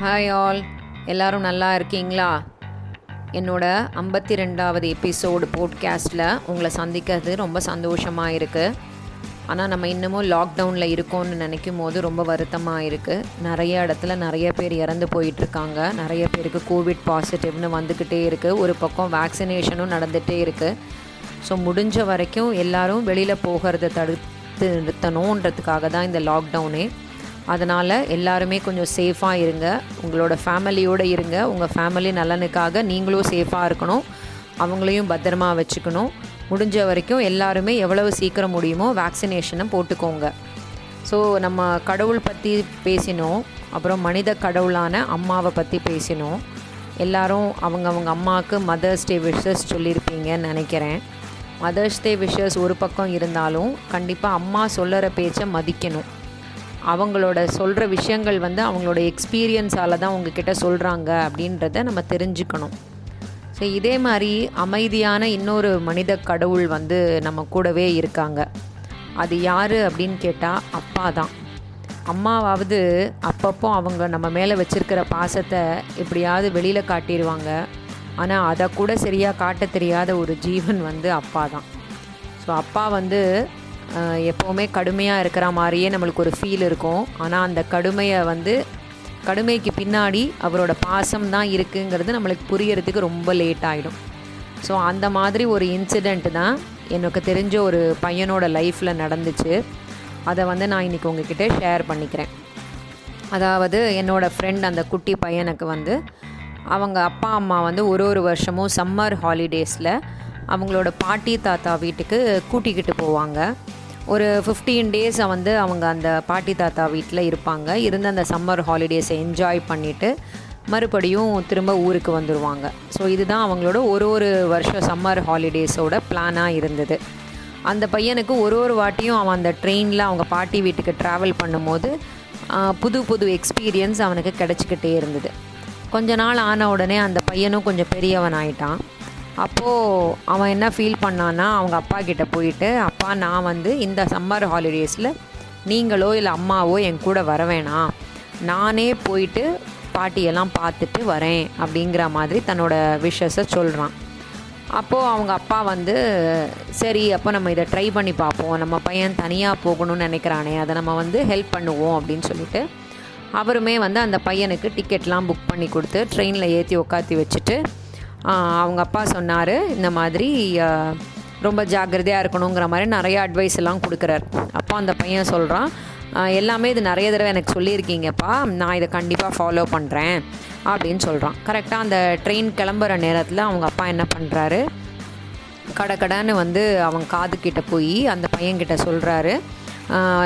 Hi all எல்லாரும் நல்லா இருக்கீங்களா? என்னோட ஐம்பத்தி ரெண்டாவது எபிசோடு போட்காஸ்ட்டில் உங்களை சந்திக்கிறது ரொம்ப சந்தோஷமாக இருக்குது ஆனால் நம்ம இன்னமும் லாக்டவுனில் இருக்கோம்னு நினைக்கும் போது ரொம்ப வருத்தமாக இருக்குது நிறைய இடத்துல நிறைய பேர் இறந்து போயிட்டுருக்காங்க. நிறைய பேருக்கு கோவிட் பாசிட்டிவ்னு வந்துக்கிட்டே இருக்குது ஒரு பக்கம் வேக்சினேஷனும் நடந்துகிட்டே இருக்குது ஸோ முடிஞ்ச வரைக்கும் எல்லாரும் வெளியில் போகிறத தடுத்து நிறுத்தணுன்றதுக்காக தான் இந்த லாக்டவுனே அதனால் எல்லாருமே கொஞ்சம் சேஃபாக இருங்க. உங்களோட ஃபேமிலியோடு இருங்க. உங்கள் ஃபேமிலி நலனுக்காக நீங்களும் சேஃபாக இருக்கணும். அவங்களையும் பத்திரமா வச்சுக்கணும். முடிஞ்ச வரைக்கும் எல்லாருமே எவ்வளவு சீக்கிரம் முடியுமோ வேக்சினேஷனை போட்டுக்கோங்க. ஸோ நம்ம கடவுள் பற்றி பேசினோம். அப்புறம் மனித கடவுளான அம்மாவை பற்றி பேசினோம். எல்லாரும் அவங்க அவங்க அம்மாவுக்கு மதர்ஸ் டே விஷஸ் சொல்லியிருப்பீங்கன்னு நினைக்கிறேன். மதர்ஸ் டே விஷஸ் ஒரு பக்கம் இருந்தாலும் கண்டிப்பாக அம்மா சொல்லுற பேச்சை மதிக்கணும். அவங்களோட சொல்கிற விஷயங்கள் வந்து அவங்களோட எக்ஸ்பீரியன்ஸால் தான் உங்ககிட்ட சொல்கிறாங்க அப்படின்றத நம்ம தெரிஞ்சுக்கணும். ஸோ இதே மாதிரி அமைதியான இன்னொரு மனித கடவுள் வந்து நம்ம கூடவே இருக்காங்க. அது யார் அப்படின்னு கேட்டால் அப்பா தான். அம்மாவாவது அப்பப்போ அவங்க நம்ம மேலே வச்சுருக்கிற பாசத்தை எப்படியாவது வெளியில் காட்டிடுவாங்க ஆனால் அதை கூட சரியாக காட்ட தெரியாத ஒரு ஜீவன் வந்து அப்பா தான். ஸோ அப்பா வந்து எப்போவுமே கடுமையாக இருக்கிற மாதிரியே நம்மளுக்கு ஒரு ஃபீல் இருக்கும். ஆனால் அந்த கடுமையை வந்து கடுமைக்கு பின்னாடி அவரோட பாசம் தான் இருக்குங்கிறது நம்மளுக்கு புரியறதுக்கு ரொம்ப லேட் ஆகிடும் ஸோ அந்த மாதிரி ஒரு இன்சிடெண்ட் தான் எனக்கு தெரிஞ்ச ஒரு பையனோட லைஃப்பில் நடந்துச்சு. அதை வந்து நான் இன்றைக்கி உங்ககிட்ட ஷேர் பண்ணிக்கிறேன். அதாவது என்னோடய ஃப்ரெண்ட் அந்த குட்டி பையனுக்கு வந்து அவங்க அப்பா அம்மா வந்து ஒரு ஒரு வருஷமும் சம்மர் ஹாலிடேஸில் அவங்களோட பாட்டி தாத்தா வீட்டுக்கு கூட்டிக்கிட்டு போவாங்க. ஒரு ஃபிஃப்டீன் டேஸை வந்து அவங்க அந்த பாட்டி தாத்தா வீட்டில் இருப்பாங்க. இருந்து அந்த சம்மர் ஹாலிடேஸை என்ஜாய் பண்ணிவிட்டு மறுபடியும் திரும்ப ஊருக்கு வந்துடுவாங்க ஸோ இதுதான் அவங்களோட ஒரு ஒரு வருஷம் சம்மர் ஹாலிடேஸோட பிளானாக இருந்தது. அந்த பையனுக்கு ஒரு ஒரு வாட்டியும் அவன் அந்த ட்ரெயினில் அவங்க பாட்டி வீட்டுக்கு ட்ராவல் பண்ணும்போது புது புது எக்ஸ்பீரியன்ஸ் அவனுக்கு கிடச்சிக்கிட்டே இருந்தது. கொஞ்ச நாள் ஆன உடனே அந்த பையனும் கொஞ்சம் பெரியவன் ஆயிட்டான் அப்போது அவன் என்ன ஃபீல் பண்ணான்னா அவங்க அப்பா கிட்டே போயிட்டு அப்பா நான் வந்து இந்த சம்மர் ஹாலிடேஸில் நீங்களோ இல்லை அம்மாவோ என் கூட வர வேணாம். நானே போயிட்டு பாட்டியெல்லாம் பார்த்துட்டு வரேன் அப்படிங்கிற மாதிரி தன்னோட விஷஸை சொல்கிறான் அப்போது அவங்க அப்பா வந்து சரி அப்போ நம்ம இதை ட்ரை பண்ணி பார்ப்போம். நம்ம பையன் தனியாக போகணும்னு நினைக்கிறானே அதை நம்ம வந்து ஹெல்ப் பண்ணுவோம் அப்படின்னு சொல்லிட்டு அவருமே வந்து அந்த பையனுக்கு டிக்கெட்லாம் புக் பண்ணி கொடுத்து ட்ரெயினில் ஏற்றி உட்காத்தி வச்சுட்டு அவங்க அப்பா சொன்னார் இந்த மாதிரி ரொம்ப ஜாக்கிரதையாக இருக்கணுங்கிற மாதிரி நிறைய அட்வைஸ் எல்லாம் கொடுக்குறாரு. அப்போ அந்த பையன் சொல்கிறான் எல்லாமே இது நிறைய தடவை எனக்கு சொல்லியிருக்கீங்கப்பா நான் இதை கண்டிப்பாக ஃபாலோ பண்ணுறேன் அப்படின்னு சொல்கிறான் கரெக்டாக அந்த ட்ரெயின் கிளம்புற நேரத்தில் அவங்க அப்பா என்ன பண்ணுறாரு கடக்கடன்னு வந்து அவங்க காதுக்கிட்ட போய் அந்த பையன்கிட்ட சொல்கிறாரு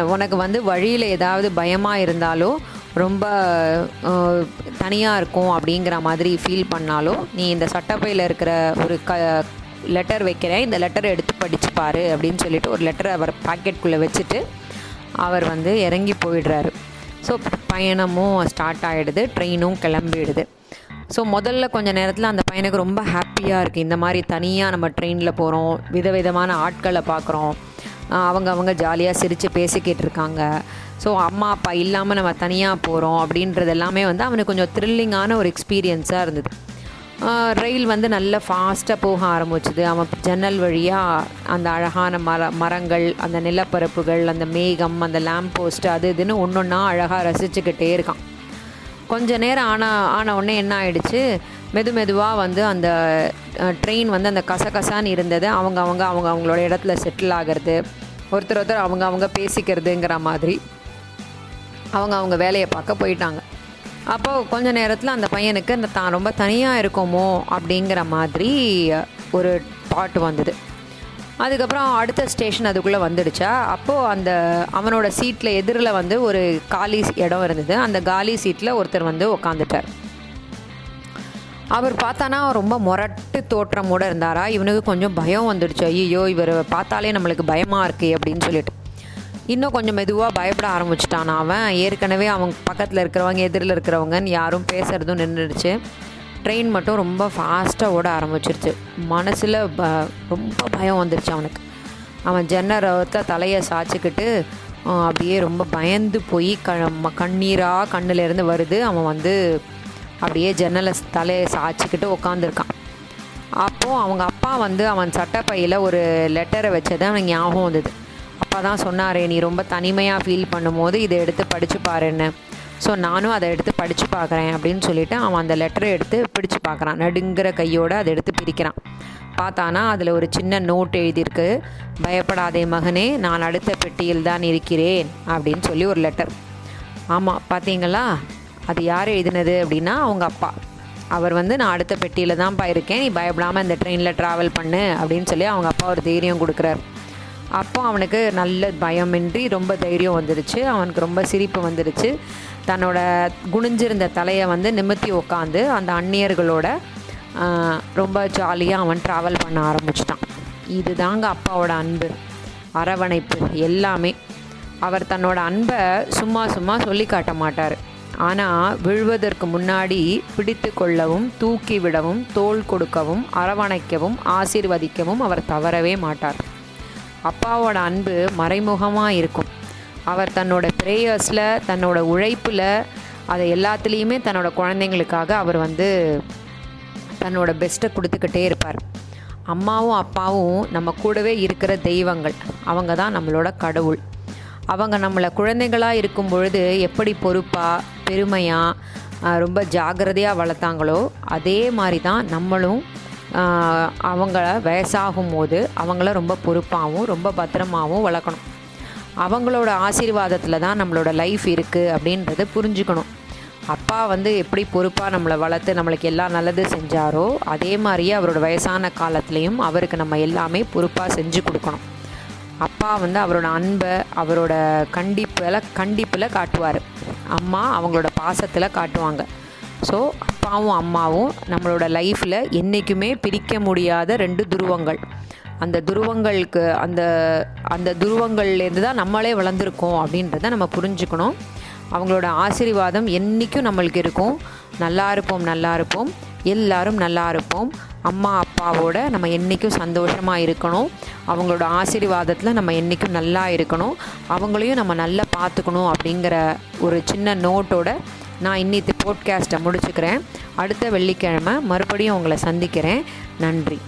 உனக்கு வந்து வழியில் ஏதாவது பயமாக இருந்தாலோ ரொம்ப தனியாக இருக்கும் அப்படிங்கிற மாதிரி ஃபீல் பண்ணாலும் நீ இந்த சட்டப்பையில் இருக்கிற ஒரு க லெட்டர் வைக்கிறேன். இந்த லெட்டரை எடுத்து படித்து பாரு அப்படின்னு சொல்லிட்டு ஒரு லெட்டரை அவர் பாக்கெட்குள்ளே வச்சுட்டு அவர் வந்து இறங்கி போயிடுறாரு. ஸோ பயணமும் ஸ்டார்ட் ஆகிடுது ட்ரெயினும் கிளம்பிடுது. ஸோ முதல்ல கொஞ்ச நேரத்தில் அந்த பையனுக்கு ரொம்ப ஹாப்பியாக இருக்குது இந்த மாதிரி தனியாக நம்ம ட்ரெயினில் போகிறோம் விதவிதமான ஆட்களை பார்க்குறோம் அவங்க அவங்க ஜாலியாக சிரித்து பேசிக்கிட்டு இருக்காங்க. ஸோ அம்மா அப்பா இல்லாமல் நம்ம தனியாக போகிறோம் அப்படின்றது எல்லாமே வந்து அவனுக்கு கொஞ்சம் த்ரில்லிங்கான ஒரு எக்ஸ்பீரியன்ஸாக இருந்தது. ரயில் வந்து நல்ல ஃபாஸ்ட்டாக போக ஆரம்பிச்சுது. அவன் ஜன்னல் வழியாக அந்த அழகான மர மரங்கள் அந்த நிலப்பரப்புகள் அந்த மேகம் அந்த லேம்ப் போஸ்ட் அது இதுன்னு ஒன்று ஒன்றா அழகாக ரசிச்சுக்கிட்டே இருக்கான். கொஞ்ச நேரம் ஆன ஆன உடனே என்ன ஆயிடுச்சு? மெது மெதுவாக வந்து அந்த ட்ரெயின் வந்து அந்த கசகசான்னு இருந்தது. அவங்க அவங்க அவங்க அவங்களோட இடத்துல செட்டில் ஆகிறது. ஒருத்தர் ஒருத்தர் அவங்க அவங்க பேசிக்கிறதுங்கிற மாதிரி. அவங்க அவங்க வேலையை பார்க்க போயிட்டாங்க. அப்போது கொஞ்ச நேரத்தில் அந்த பையனுக்கு அந்த தான் ரொம்ப தனியாக இருக்கோமோ அப்படிங்கிற மாதிரி ஒரு தாட் வந்தது. அதுக்கப்புறம் அடுத்த ஸ்டேஷன் அதுக்குள்ளே வந்துடுச்சா? அப்போது அந்த அவனோட சீட்டில் எதிரில் வந்து ஒரு காலி இடம் இருந்தது. அந்த காலி சீட்டில் ஒருத்தர் வந்து உக்காந்துட்டார். அவர் பார்த்தானா ரொம்ப முரட்டு தோற்றமோடு இருந்தாரா? இவனுக்கு கொஞ்சம் பயம் வந்துடுச்சு. ஐயோ இவர் பார்த்தாலே நம்மளுக்கு பயமாக இருக்குது அப்படின்னு சொல்லிட்டு. இன்னும் கொஞ்சம் மெதுவாக பயப்பட ஆரம்பிச்சிட்டான் அவன். ஏற்கனவே அவங்க பக்கத்தில் இருக்கிறவங்க எதிரில் இருக்கிறவங்கன்னு யாரும் பேசுகிறதும் நின்றுடுச்சு. ட்ரெயின் மட்டும் ரொம்ப ஃபாஸ்ட்டாக ஓட ஆரம்பிச்சிருச்சு. மனசில் ப ரொம்ப பயம் வந்துருச்சு அவனுக்கு. அவன் ஜன்னரத்தை தலையை சாய்ச்சிக்கிட்டு அப்படியே ரொம்ப பயந்து போய் க ம- கண்ணீராக கண்ணுலேருந்து வருது. அவன் வந்து அப்படியே ஜன்னலை தலையை சாய்ச்சிக்கிட்டு உட்காந்துருக்கான் அப்போது அவங்க அப்பா வந்து அவன் சட்டப்பையில் ஒரு லெட்டரை வச்சது அவனுக்கு ஞாபகம் வந்தது. அப்பா தான் சொன்னாரே நீ ரொம்ப தனிமையாக ஃபீல் பண்ணும்போது இதை எடுத்து படித்து பாருன்னு ஸோ நானும் அதை எடுத்து படித்து பார்க்குறேன் அப்படின்னு சொல்லிட்டு அவன் அந்த லெட்டரை எடுத்து பிடிச்சு பார்க்குறான். நடுங்கிற கையோடு அதை எடுத்து பிரிக்கிறான். பார்த்தானா அதில் ஒரு சின்ன நோட் எழுதியிருக்கு. பயப்படாதே மகனே நான் அடுத்த பெட்டியில் தான் இருக்கிறேன் அப்படின்னு சொல்லி ஒரு லெட்டர் ஆமாம் பார்த்தீங்களா? அது யார் எழுதினது அப்படின்னா அவங்க அப்பா. அவர் வந்து நான் அடுத்த பெட்டியில் தான்ப்பா இருக்கேன். நீ பயப்படாமல் இந்த ட்ரெயினில் ட்ராவல் பண்ணு அப்படின்னு சொல்லி அவங்க அப்பா ஒரு தைரியம் கொடுக்குறாரு. அப்போ அவனுக்கு நல்ல பயமின்றி ரொம்ப தைரியம் வந்துடுச்சு அவனுக்கு ரொம்ப சிரிப்பு வந்துடுச்சு தன்னோட குனிஞ்சிருந்த தலையை வந்து நிமித்தி உட்காந்து அந்த அந்நியர்களோட ரொம்ப ஜாலியாக அவன் ட்ராவல் பண்ண ஆரம்பிச்சிட்டான். இதுதாங்க அப்பாவோட அன்பு அரவணைப்பு எல்லாமே. அவர் தன்னோட அன்பை சும்மா சும்மா சொல்லி காட்ட மாட்டார். ஆனால் விழுவதற்கு முன்னாடி பிடித்து கொள்ளவும் தூக்கி விடவும் தோள் கொடுக்கவும் அரவணைக்கவும் ஆசீர்வதிக்கவும் அவர் தவறவே மாட்டார். அப்பாவோட அன்பு மறைமுகமாக இருக்கும். அவர் தன்னோட ப்ரேயர்ஸில் தன்னோட உழைப்பில் அதை எல்லாத்துலேயுமே தன்னோட குழந்தைங்களுக்காக அவர் வந்து தன்னோட பெஸ்ட்டை கொடுத்துக்கிட்டே இருப்பார். அம்மாவும் அப்பாவும் நம்ம கூடவே இருக்கிற தெய்வங்கள். அவங்க தான் நம்மளோட கடவுள். அவங்க நம்மளை குழந்தைகளாக இருக்கும் பொழுது எப்படி பொறுப்பாக பெருமையாக ரொம்ப ஜாக்கிரதையாக வளர்த்தாங்களோ அதே மாதிரி தான் நம்மளும் அவங்கள வயசாகும் போது அவங்கள ரொம்ப பொறுப்பாகவும் ரொம்ப பத்திரமாகவும் வளர்க்கணும். அவங்களோட ஆசீர்வாதத்தில் தான் நம்மளோட லைஃப் இருக்குது அப்படின்றத புரிஞ்சுக்கணும். அப்பா வந்து எப்படி பொறுப்பாக நம்மளை வளர்த்து நம்மளுக்கு எல்லா நல்லது செஞ்சாரோ அதே மாதிரியே அவரோட வயசான காலத்துலேயும் அவருக்கு நம்ம எல்லாமே பொறுப்பாக செஞ்சு கொடுக்கணும். அப்பா வந்து அவரோட அன்பை அவரோட கண்டிப்பில் கண்டிப்பில் காட்டுவார். அம்மா அவங்களோட பாசத்தில் காட்டுவாங்க. ஸோ அப்பாவும் அம்மாவும் நம்மளோட லைஃப்பில் என்றைக்குமே பிரிக்க முடியாத ரெண்டு துருவங்கள். அந்த துருவங்களுக்கு அந்த அந்த துருவங்கள்லேருந்து தான் நம்மளே வளர்ந்துருக்கோம் அப்படின்றத நம்ம புரிஞ்சுக்கணும். அவங்களோட ஆசீர்வாதம் என்றைக்கும் நம்மளுக்கு இருக்கும். நல்லா இருப்போம் நல்லா இருப்போம். எல்லாரும் நல்லா இருப்போம். அம்மா அப்பாவோட நம்ம என்றைக்கும் சந்தோஷமாக இருக்கணும். அவங்களோட ஆசீர்வாதத்தில் நம்ம என்றைக்கும் நல்லா இருக்கணும். அவங்களையும் நம்ம நல்லா பார்த்துக்கணும் அப்படிங்கிற ஒரு சின்ன நோட்டோட நான் இன்னி போட்காஸ்ட்டை முடிச்சுக்கிறேன். அடுத்த வெள்ளிக்கிழமை மறுபடியும் உங்களை சந்திக்கிறேன். நன்றி.